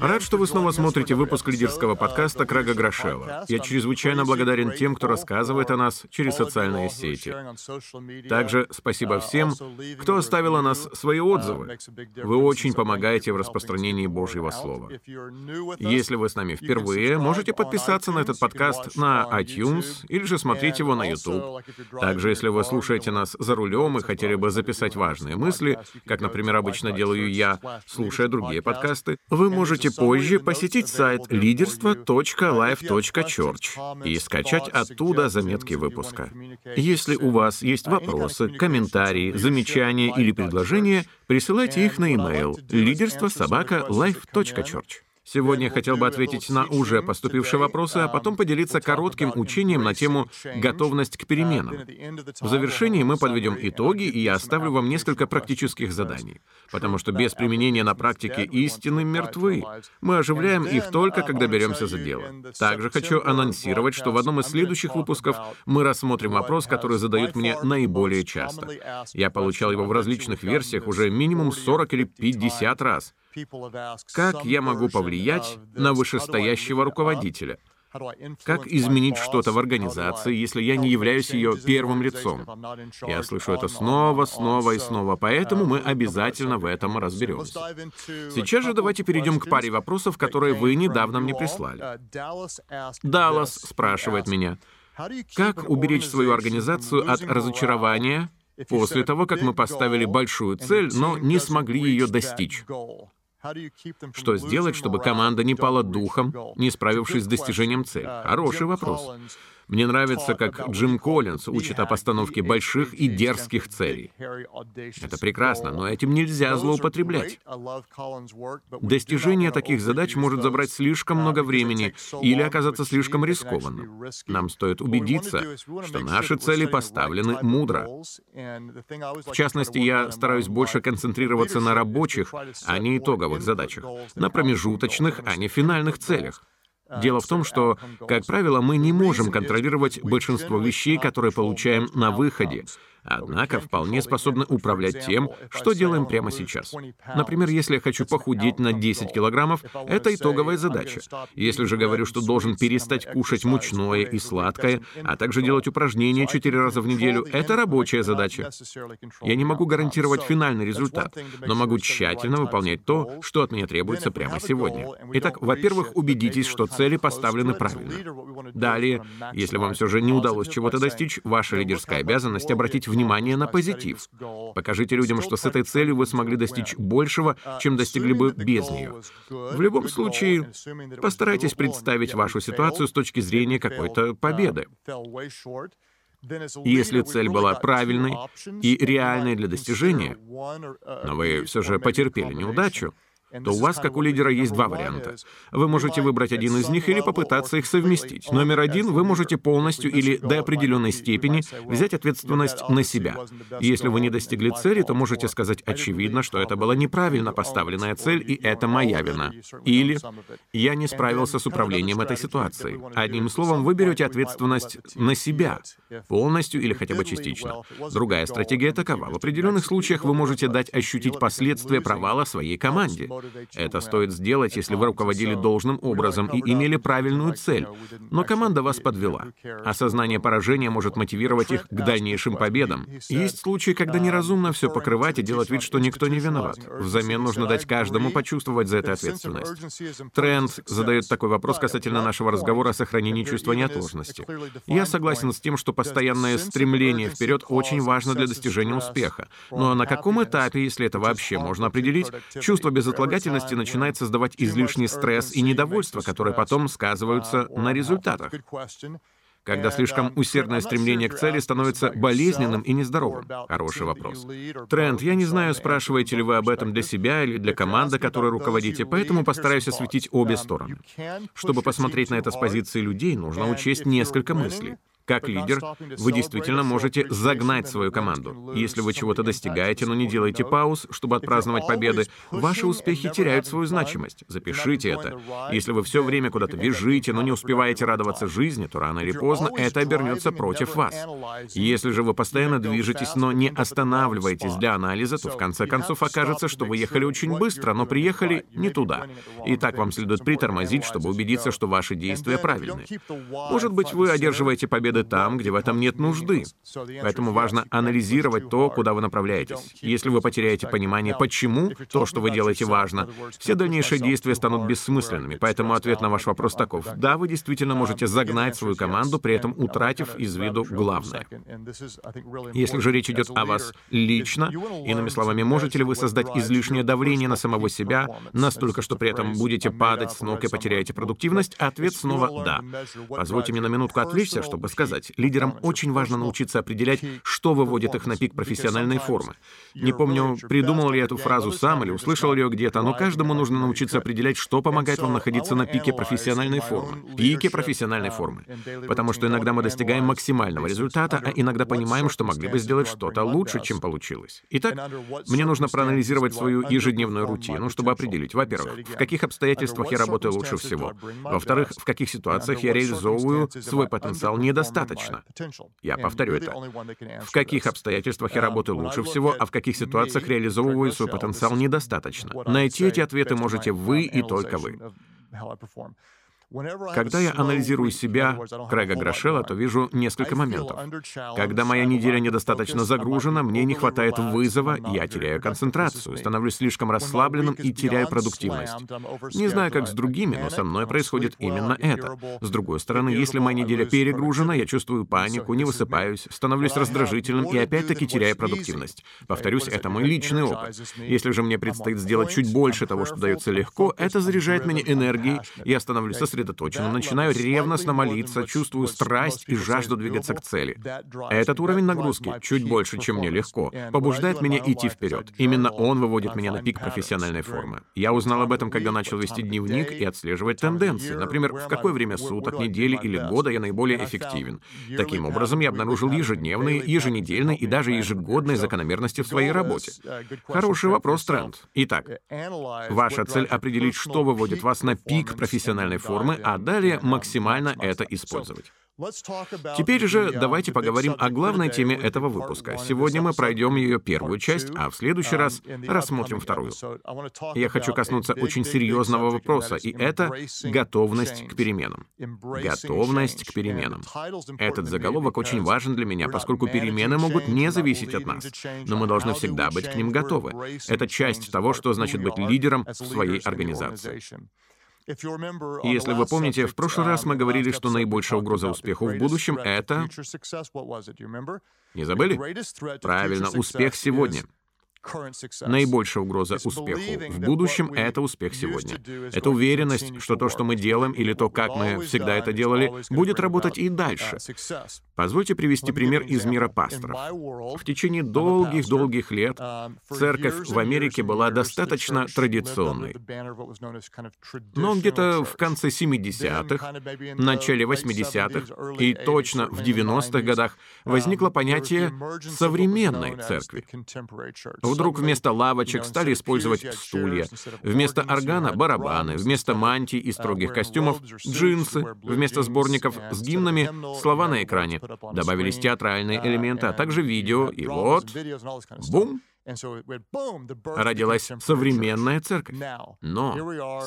Рад, что вы снова смотрите выпуск лидерского подкаста Крага Грошева. Я чрезвычайно благодарен тем, кто рассказывает о нас через социальные сети. Также спасибо всем, кто оставил о нас свои отзывы. Вы очень помогаете в распространении Божьего Слова. Если вы с нами впервые, можете подписаться на этот подкаст на iTunes или же смотреть его на YouTube. Также, если вы слушаете нас за рулем и хотели бы записать важные мысли, как, например, обычно делаю я, слушая другие подкасты, вы можете позже посетить сайт leaderство.life.church и скачать оттуда заметки выпуска. Если у вас есть вопросы, комментарии, замечания или предложения, присылайте их на e-mail лидерство собака life.church. Сегодня я хотел бы ответить на уже поступившие вопросы, а потом поделиться коротким учением на тему «Готовность к переменам». В завершении мы подведем итоги, и я оставлю вам несколько практических заданий, потому что без применения на практике истины мертвы. Мы оживляем их только, когда беремся за дело. Также хочу анонсировать, что в одном из следующих выпусков мы рассмотрим вопрос, который задают мне наиболее часто. Я получал его в различных версиях уже минимум 40 или 50 раз — как я могу повлиять на вышестоящего руководителя? Как изменить что-то в организации, если я не являюсь ее первым лицом? Я слышу это снова, снова и снова, поэтому мы обязательно в этом разберемся. Сейчас же давайте перейдем к паре вопросов, которые вы недавно мне прислали. Даллас спрашивает меня, как уберечь свою организацию от разочарования после того, как мы поставили большую цель, но не смогли ее достичь? Что сделать, чтобы команда не пала духом, не справившись с достижением цели? Хороший вопрос. Мне нравится, как Джим Коллинз учит о постановке больших и дерзких целей. Это прекрасно, но этим нельзя злоупотреблять. Достижение таких задач может забрать слишком много времени или оказаться слишком рискованным. Нам стоит убедиться, что наши цели поставлены мудро. В частности, я стараюсь больше концентрироваться на рабочих, а не итоговых задачах, на промежуточных, а не финальных целях. Дело в том, что, как правило, мы не можем контролировать большинство вещей, которые получаем на выходе, однако вполне способны управлять тем, что делаем прямо сейчас. Например, если я хочу похудеть на 10 килограммов, это итоговая задача. Если же говорю, что должен перестать кушать мучное и сладкое, а также делать упражнения 4 раза в неделю, это рабочая задача. Я не могу гарантировать финальный результат, но могу тщательно выполнять то, что от меня требуется прямо сегодня. Итак, во-первых, убедитесь, что цели поставлены правильно. Далее, если вам все же не удалось чего-то достичь, ваша лидерская обязанность обратить внимание на позитив. Покажите людям, что с этой целью вы смогли достичь большего, чем достигли бы без нее. В любом случае, постарайтесь представить вашу ситуацию с точки зрения какой-то победы. Если цель была правильной и реальной для достижения, но вы все же потерпели неудачу, то у вас, как у лидера, есть два варианта. Вы можете выбрать один из них или попытаться их совместить. Номер один, вы можете полностью или до определенной степени взять ответственность на себя. Если вы не достигли цели, то можете сказать очевидно, что это была неправильно поставленная цель, и это моя вина. Или я не справился с управлением этой ситуацией. Одним словом, вы берете ответственность на себя, полностью или хотя бы частично. Другая стратегия такова. В определенных случаях вы можете дать ощутить последствия провала своей команде. Это стоит сделать, если вы руководили должным образом и имели правильную цель. Но команда вас подвела. Осознание поражения может мотивировать их к дальнейшим победам. Есть случаи, когда неразумно все покрывать и делать вид, что никто не виноват. Взамен нужно дать каждому почувствовать за это ответственность. Тренд задает такой вопрос касательно нашего разговора о сохранении чувства неотложности. Я согласен с тем, что постоянное стремление вперед очень важно для достижения успеха. Но на каком этапе, если это вообще можно определить, чувство безотлагательности безотлагательности начинает создавать излишний стресс и недовольство, которые потом сказываются на результатах когда слишком усердное стремление к цели становится болезненным и нездоровым? Хороший вопрос. Тренд, я не знаю, спрашиваете ли вы об этом для себя или для команды, которой руководите, поэтому постараюсь осветить обе стороны. Чтобы посмотреть на это с позиции людей, нужно учесть несколько мыслей. Как лидер, вы действительно можете загнать свою команду. Если вы чего-то достигаете, но не делаете пауз, чтобы отпраздновать победы, ваши успехи теряют свою значимость. Запишите это. Если вы все время куда-то бежите, но не успеваете радоваться жизни, то рано или поздно это обернется против вас. Если же вы постоянно движетесь, но не останавливаетесь для анализа, то в конце концов окажется, что вы ехали очень быстро, но приехали не туда. И так вам следует притормозить, чтобы убедиться, что ваши действия правильные. Может быть, вы одерживаете победы там, где в этом нет нужды. Поэтому важно анализировать то, куда вы направляетесь. Если вы потеряете понимание, почему то, что вы делаете, важно, все дальнейшие действия станут бессмысленными. Поэтому ответ на ваш вопрос таков. Да, вы действительно можете загнать свою команду, при этом утратив из виду главное. Если же речь идет о вас лично, иными словами, можете ли вы создать излишнее давление на самого себя, настолько, что при этом будете падать с ног и потеряете продуктивность? Ответ снова «да». Позвольте мне на минутку отвлечься, чтобы сказать, лидерам очень важно научиться определять, что выводит их на пик профессиональной формы. Не помню, придумал ли я эту фразу сам или услышал ли ее где-то, но каждому нужно научиться определять, что помогает вам находиться на пике профессиональной формы. Пике профессиональной формы. Потому что иногда мы достигаем максимального результата, а иногда понимаем, что могли бы сделать что-то лучше, чем получилось. Итак, мне нужно проанализировать свою ежедневную рутину, чтобы определить, во-первых, в каких обстоятельствах я работаю лучше всего, во-вторых, в каких ситуациях я реализовываю свой потенциал недостаточно. Я повторю это. В каких обстоятельствах я работаю лучше всего, а в каких ситуациях реализовываю свой потенциал недостаточно. Найти эти ответы можете вы и только вы. Когда я анализирую себя, Крэга Грошела, то вижу несколько моментов. Когда моя неделя недостаточно загружена, мне не хватает вызова, я теряю концентрацию, становлюсь слишком расслабленным и теряю продуктивность. Не знаю, как с другими, но со мной происходит именно это. С другой стороны, если моя неделя перегружена, я чувствую панику, не высыпаюсь, становлюсь раздражительным и опять-таки теряю продуктивность. Повторюсь, это мой личный опыт. Если же мне предстоит сделать чуть больше того, что дается легко, это заряжает меня энергией, я становлюсь сосредоточенным сосредоточенным, начинаю ревностно молиться, чувствую страсть и жажду двигаться к цели. Этот уровень нагрузки, чуть больше, чем мне легко, побуждает меня идти вперед. Именно он выводит меня на пик профессиональной формы. Я узнал об этом, когда начал вести дневник и отслеживать тенденции. Например, в какое время суток, недели или года я наиболее эффективен. Таким образом, я обнаружил ежедневные, еженедельные и даже ежегодные закономерности в своей работе. Хороший вопрос, Трент. Итак, ваша цель — определить, что выводит вас на пик профессиональной формы, а далее максимально это использовать. Теперь же давайте поговорим о главной теме этого выпуска. Сегодня мы пройдем ее первую часть, а в следующий раз рассмотрим вторую. Я хочу коснуться очень серьезного вопроса, и это готовность к переменам. Готовность к переменам. Этот заголовок очень важен для меня, поскольку перемены могут не зависеть от нас, но мы должны всегда быть к ним готовы. Это часть того, что значит быть лидером в своей организации. Если вы помните, в прошлый раз мы говорили, что наибольшая угроза успеху в будущем — это... Не забыли? Правильно, успех сегодня. Наибольшая угроза успеху в будущем — это успех сегодня. Это уверенность, что то, что мы делаем, или то, как мы всегда это делали, будет работать и дальше. Позвольте привести пример из мира пасторов. В течение долгих-долгих лет церковь в Америке была достаточно традиционной. Но где-то в конце 70-х, начале 80-х и точно в 90-х годах возникло понятие современной церкви. Вдруг вместо лавочек стали использовать стулья, вместо органа — барабаны, вместо мантий и строгих костюмов — джинсы, вместо сборников с гимнами — слова на экране. Добавились театральные элементы, а также видео, и вот — бум! Родилась современная церковь. Но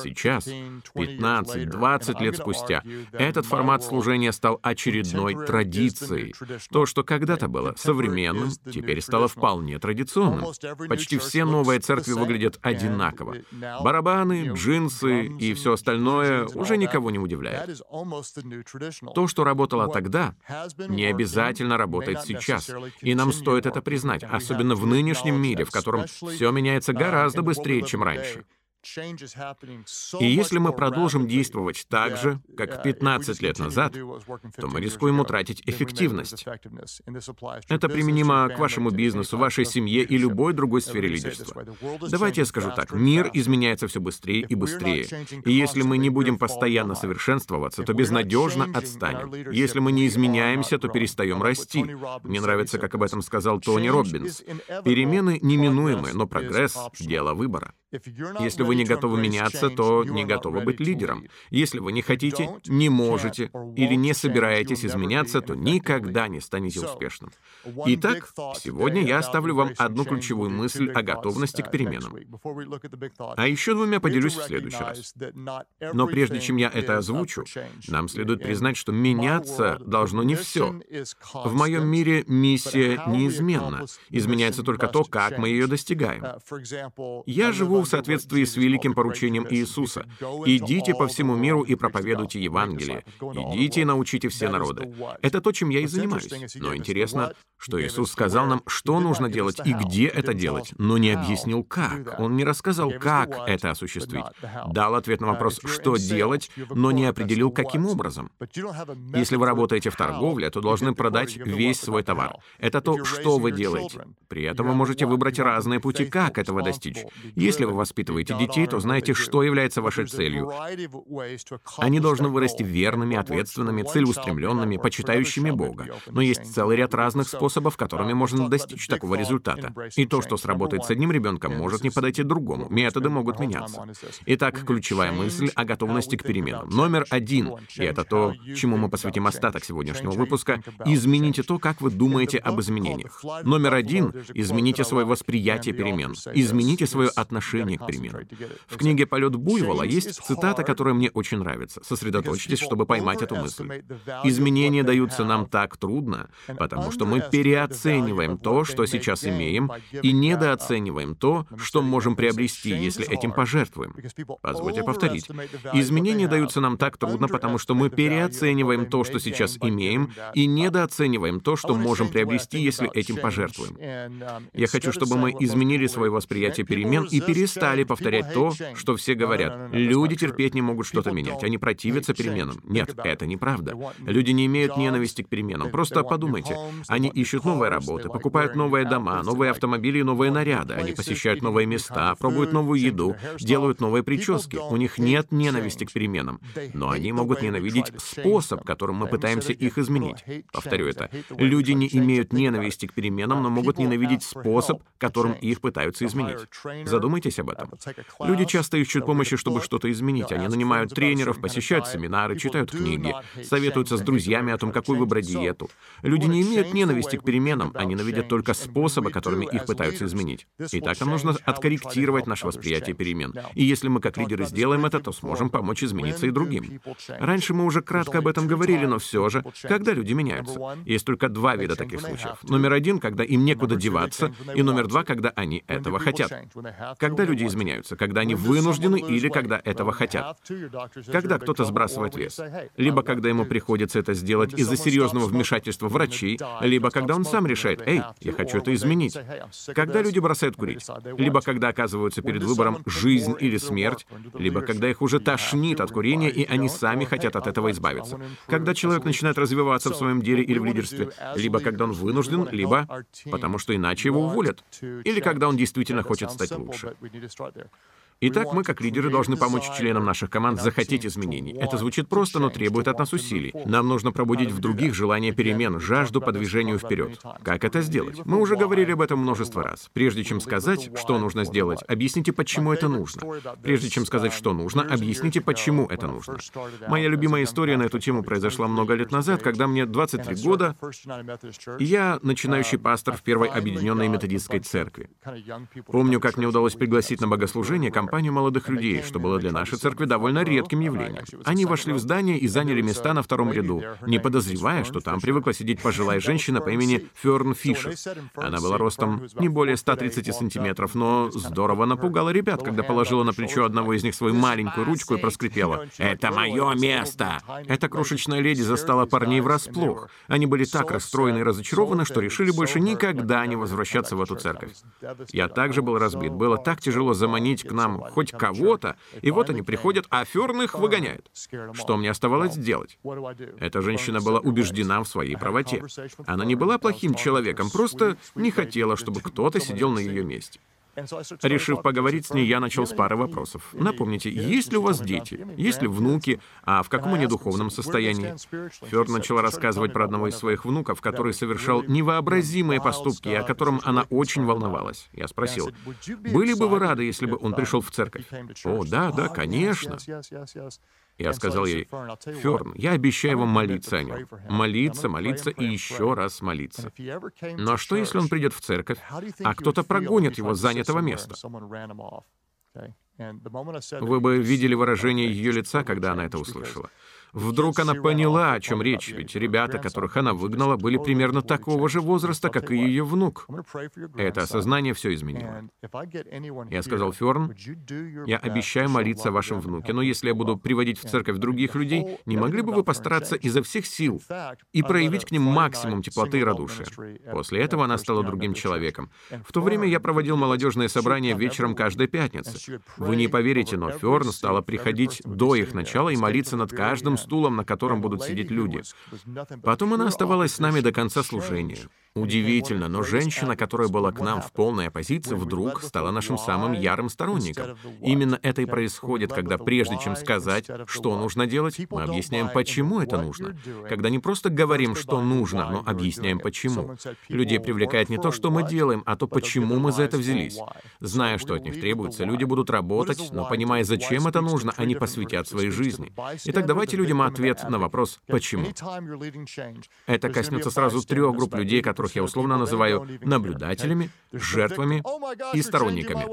сейчас, 15-20 лет спустя, этот формат служения стал очередной традицией. То, что когда-то было современным, теперь стало вполне традиционным. Почти все новые церкви выглядят одинаково. Барабаны, джинсы и все остальное уже никого не удивляет. То, что работало тогда, не обязательно работает сейчас. И нам стоит это признать, особенно в нынешнем мире, мире, в котором все меняется гораздо быстрее, чем раньше. И если мы продолжим действовать так же, как 15 лет назад, то мы рискуем утратить эффективность. Это применимо к вашему бизнесу, вашей семье и любой другой сфере лидерства. Давайте я скажу так. Мир изменяется все быстрее и быстрее. И если мы не будем постоянно совершенствоваться, то безнадежно отстанем. Если мы не изменяемся, то перестаем расти. Мне нравится, как об этом сказал Тони Роббинс. Перемены неминуемы, но прогресс — дело выбора. Если вы не готовы меняться, то не готовы быть лидером. Если вы не хотите, не можете или не собираетесь изменяться, то никогда не станете успешным. Итак, сегодня я оставлю вам одну ключевую мысль о готовности к переменам. А еще двумя поделюсь в следующий раз. Но прежде чем я это озвучу, нам следует признать, что меняться должно не все. В моем мире миссия неизменна. Изменяется только то, как мы ее достигаем. Я живу в соответствии с великим поручением Иисуса. «Идите по всему миру и проповедуйте Евангелие. Идите и научите все народы». Это то, чем я и занимаюсь. Но интересно, что Иисус сказал нам, что нужно делать и где это делать, но не объяснил, как. Он не рассказал, как это осуществить. Дал ответ на вопрос, что делать, но не определил, каким образом. Если вы работаете в торговле, то должны продать весь свой товар. Это то, что вы делаете. При этом вы можете выбрать разные пути, как этого достичь. Если вы воспитываете детей, то знаете, что является вашей целью. Они должны вырасти верными, ответственными, целеустремленными, почитающими Бога. Но есть целый ряд разных способов, которыми можно достичь такого результата. И то, что сработает с одним ребенком, может не подойти другому. Методы могут меняться. Итак, ключевая мысль о готовности к переменам. Номер один, и это то, чему мы посвятим остаток сегодняшнего выпуска, измените то, как вы думаете об изменениях. Номер один, измените свое восприятие перемен. Измените свое отношение к переменам. В книге «Полет буйвола» есть цитата, которая мне очень нравится. Сосредоточьтесь, чтобы поймать эту мысль. Изменения даются нам так трудно, потому что мы переоцениваем то, что сейчас имеем, и недооцениваем то, что можем приобрести, если этим пожертвуем. Позвольте повторить. Изменения даются нам так трудно, потому что мы переоцениваем то, что сейчас имеем, и недооцениваем то, что можем приобрести, если этим пожертвуем. Я хочу, чтобы мы изменили свое восприятие перемен и перестали повторять то, что все говорят. Люди терпеть не могут что-то менять, они противятся переменам. Нет, это неправда. Люди не имеют ненависти к переменам. Просто подумайте. Они ищут новые работы, покупают новые дома, новые автомобили и новые наряды. Они посещают новые места, пробуют новую еду, делают новые прически. У них нет ненависти к переменам. Но они могут ненавидеть способ, которым мы пытаемся их изменить. Повторю это. Люди не имеют ненависти к переменам, но могут ненавидеть способ, которым их пытаются изменить. Задумайтесь об этом. Люди часто ищут помощи, чтобы что-то изменить. Они нанимают тренеров, посещают семинары, читают книги, советуются с друзьями о том, какую выбрать диету. Люди не имеют ненависти к переменам, они ненавидят только способы, которыми их пытаются изменить. Итак, нам нужно откорректировать наше восприятие перемен. И если мы как лидеры сделаем это, то сможем помочь измениться и другим. Раньше мы уже кратко об этом говорили, но все же, когда люди меняются, есть только два вида таких случаев. Номер один, когда им некуда деваться, и номер два, когда они этого хотят. Когда люди изменяются, когда они вынуждены или когда этого хотят. Когда кто-то сбрасывает вес. Либо когда ему приходится это сделать из-за серьезного вмешательства врачей, либо когда он сам решает, «Эй, я хочу это изменить». Когда люди бросают курить. Либо когда оказываются перед выбором «жизнь или смерть», либо когда их уже тошнит от курения, и они сами хотят от этого избавиться. Когда человек начинает развиваться в своем деле или в лидерстве, либо когда он вынужден, либо потому что иначе его уволят, или когда он действительно хочет стать лучше. you just right there. Итак, мы, как лидеры, должны помочь членам наших команд захотеть изменений. Это звучит просто, но требует от нас усилий. Нам нужно пробудить в других желание перемен, жажду по движению вперед. Как это сделать? Мы уже говорили об этом множество раз. Прежде чем сказать, что нужно сделать, объясните, почему это нужно. Прежде чем сказать, что нужно, объясните, почему это нужно. Моя любимая история на эту тему произошла много лет назад, когда мне 23 года, и я начинающий пастор в первой объединенной методистской церкви. Помню, как мне удалось пригласить на богослужение компанию молодых людей, что было для нашей церкви довольно редким явлением. Они вошли в здание и заняли места на втором ряду, не подозревая, что там привыкла сидеть пожилая женщина по имени Ферн Фишер. Она была ростом не более 130 сантиметров, но здорово напугала ребят, когда положила на плечо одного из них свою маленькую ручку и проскрипела. «Это мое место!» Эта крошечная леди застала парней врасплох. Они были так расстроены и разочарованы, что решили больше никогда не возвращаться в эту церковь. Я также был разбит. Было так тяжело заманить к нам хоть кого-то, и вот они приходят, а Ферн их выгоняет. Что мне оставалось делать? Эта женщина была убеждена в своей правоте. Она не была плохим человеком, просто не хотела, чтобы кто-то сидел на ее месте. Решив поговорить с ней, я начал с пары вопросов. Напомните, есть ли у вас дети? Есть ли внуки? А в каком они духовном состоянии? Фёрд начала рассказывать про одного из своих внуков, который совершал невообразимые поступки, о котором она очень волновалась. Я спросил, были бы вы рады, если бы он пришел в церковь? О, да, да, конечно. Я сказал ей, Ферн, я обещаю вам молиться о нем. Молиться, молиться и еще раз молиться. Но что, если он придет в церковь, а кто-то прогонит его с занятого места? Вы бы видели выражение ее лица, когда она это услышала. Вдруг она поняла, о чем речь, ведь ребята, которых она выгнала, были примерно такого же возраста, как и ее внук. Это осознание все изменило. Я сказал, Ферн, я обещаю молиться о вашем внуке, но если я буду приводить в церковь других людей, не могли бы вы постараться изо всех сил и проявить к ним максимум теплоты и радушия? После этого она стала другим человеком. В то время я проводил молодежные собрания вечером каждой пятницы. Вы не поверите, но Ферн стала приходить до их начала и молиться над каждым стулом, на котором будут сидеть люди. Потом она оставалась с нами до конца служения. Удивительно, но женщина, которая была к нам в полной оппозиции, вдруг стала нашим самым ярым сторонником. Именно это и происходит, когда прежде чем сказать, что нужно делать, мы объясняем, почему это нужно. Когда не просто говорим, что нужно, но объясняем, почему. Людей привлекает не то, что мы делаем, а то, почему мы за это взялись. Зная, что от них требуется, люди будут работать, но понимая, зачем это нужно, они посвятят своей жизни. Итак, давайте людям ответ на вопрос «почему?». Это коснется сразу трех групп людей, которых я условно называю наблюдателями, жертвами и сторонниками.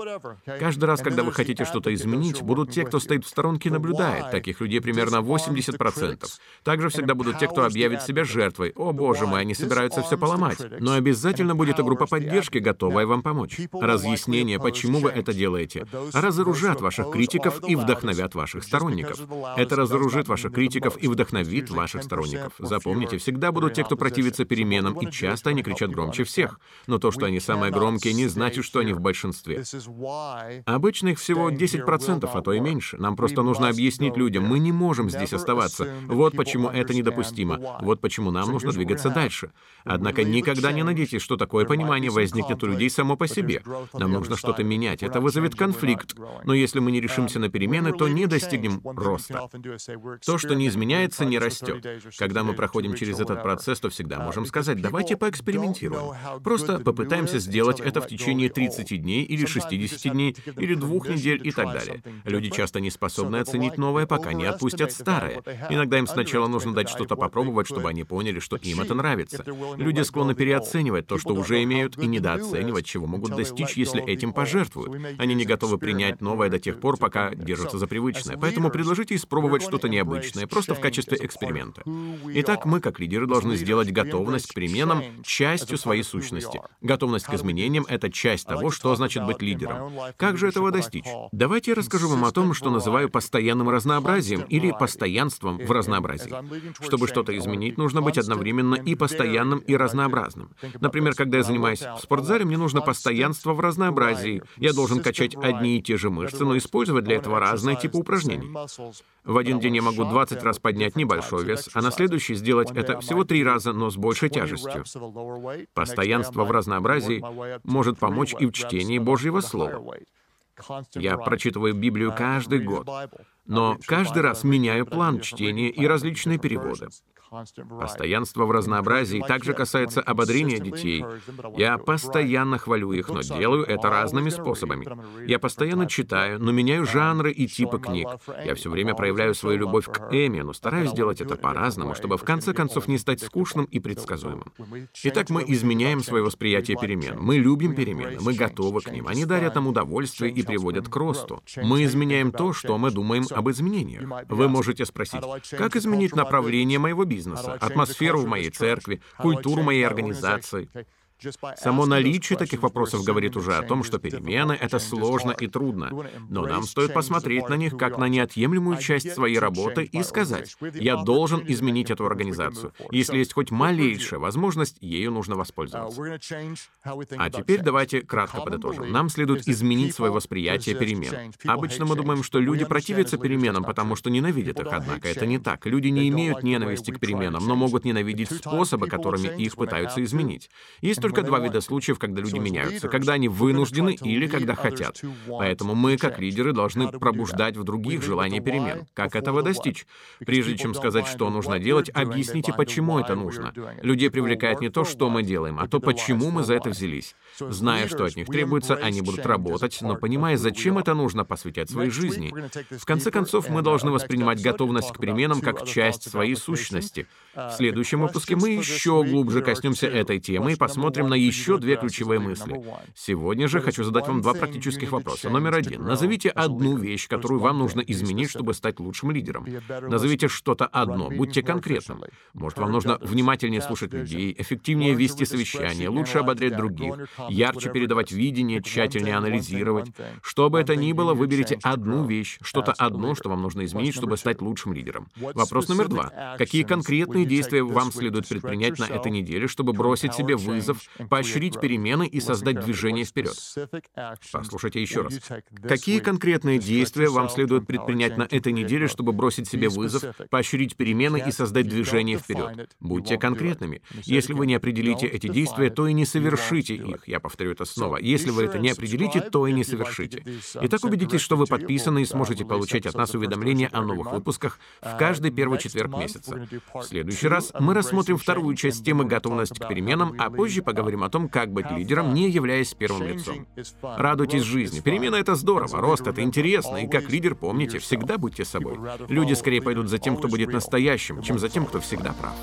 Каждый раз, когда вы хотите что-то изменить, будут те, кто стоит в сторонке и наблюдает. Таких людей примерно 80%. Также всегда будут те, кто объявит себя жертвой. О, боже мой, они собираются все поломать. Но обязательно будет и группа поддержки, готовая вам помочь. Разъяснение, почему вы это делаете, разоружат ваших критиков и вдохновят ваших сторонников. Это разоружит ваших критиков и вдохновит ваших сторонников. Запомните, всегда будут те, кто противится переменам, и часто они кричат громче всех. Но то, что они самые громкие, не значит, что они в большинстве. Обычно их всего 10%, а то и меньше. Нам просто нужно объяснить людям, мы не можем здесь оставаться. Вот почему это недопустимо. Вот почему нам нужно двигаться дальше. Однако никогда не надейтесь, что такое понимание возникнет у людей само по себе. Нам нужно что-то менять. Это вызовет конфликт. Но если мы не решимся на перемены, то не достигнем роста. То, что не изменяется, не растет. Когда мы проходим через этот процесс, то всегда можем сказать, давайте поэкспериментируем поэкспериментируем. Просто попытаемся сделать это в течение 30 дней или 60 дней, или двух недель и так далее. Люди часто не способны оценить новое, пока не отпустят старое. Иногда им сначала нужно дать что-то попробовать, чтобы они поняли, что им это нравится. Люди склонны переоценивать то, что уже имеют, и недооценивать, чего могут достичь, если этим пожертвуют. Они не готовы принять новое до тех пор, пока держатся за привычное. Поэтому предложите испробовать что-то необычное, просто в качестве эксперимента. Итак, мы, как лидеры, должны сделать готовность к переменам частью своей сущности. Готовность к изменениям — это часть того, что значит быть лидером. Как же этого достичь? Давайте я расскажу вам о том, что называю постоянным разнообразием или постоянством в разнообразии. Чтобы что-то изменить, нужно быть одновременно и постоянным, и разнообразным. Например, когда я занимаюсь в спортзале, мне нужно постоянство в разнообразии. Я должен качать одни и те же мышцы, но использовать для этого разные типы упражнений. В один день я могу 20 раз поднять небольшой вес, а на следующий сделать это всего три раза, но с большей тяжестью. Постоянство в разнообразии может помочь и в чтении Божьего Слова. Я прочитываю Библию каждый год, но каждый раз меняю план чтения и различные переводы. Постоянство в разнообразии также касается ободрения детей. Я постоянно хвалю их, но делаю это разными способами. Я постоянно читаю, но меняю жанры и типы книг. Я все время проявляю свою любовь к Эми, но стараюсь делать это по-разному, чтобы в конце концов не стать скучным и предсказуемым. Итак, мы изменяем свое восприятие перемен. Мы любим перемены, мы готовы к ним. Они дарят нам удовольствие и приводят к росту. Мы изменяем то, что мы думаем об изменениях. Вы можете спросить, как изменить направление моего бизнеса? Бизнеса, атмосферу в моей церкви, культуру моей организации. Само наличие таких вопросов говорит уже о том, что перемены — это сложно и трудно. Но нам стоит посмотреть на них как на неотъемлемую часть своей работы и сказать, я должен изменить эту организацию. Если есть хоть малейшая возможность, ею нужно воспользоваться. А теперь давайте кратко подытожим. Нам следует изменить свое восприятие перемен. Обычно мы думаем, что люди противятся переменам, потому что ненавидят их, однако это не так. Люди не имеют ненависти к переменам, но могут ненавидеть способы, которыми их пытаются изменить. Есть только два вида случаев, когда люди меняются, когда они вынуждены или когда хотят. Поэтому мы, как лидеры, должны пробуждать в других желание перемен. Как этого достичь? Прежде чем сказать, что нужно делать, объясните, почему это нужно. Людей привлекает не то, что мы делаем, а то, почему мы за это взялись. Зная, что от них требуется, они будут работать, но понимая, зачем это нужно, посвятять своей жизни. В конце концов, мы должны воспринимать готовность к переменам как часть своей сущности. В следующем выпуске мы еще глубже коснемся этой темы и посмотрим на еще две ключевые мысли. Сегодня же хочу задать вам два практических вопроса. Номер один. Назовите одну вещь, которую вам нужно изменить, чтобы стать лучшим лидером. Назовите что-то одно, будьте конкретным. Может, вам нужно внимательнее слушать людей, эффективнее вести совещания, лучше ободрять других, ярче передавать видение, тщательнее анализировать. Что бы это ни было, выберите одну вещь, что-то одно, что вам нужно изменить, чтобы стать лучшим лидером. Вопрос номер два. Какие конкретные действия вам следует предпринять на этой неделе, чтобы бросить себе вызов, поощрить перемены и создать движение вперед? Послушайте еще раз. Какие конкретные действия вам следует предпринять на этой неделе, чтобы бросить себе вызов, поощрить перемены и создать движение вперед? Будьте конкретными. Если вы не определите эти действия, то и не совершите их. Я повторю это снова. Если вы это не определите, то и не совершите. Итак, убедитесь, что вы подписаны и сможете получать от нас уведомления о новых выпусках в каждый первый четверг месяца. В следующий раз мы рассмотрим вторую часть темы «Готовность к переменам», а позже поговорим о том, как быть лидером, не являясь первым лицом. Радуйтесь жизни. Перемена — это здорово, рост — это интересно, и как лидер помните, всегда будьте собой. Люди скорее пойдут за тем, кто будет настоящим, чем за тем, кто всегда прав.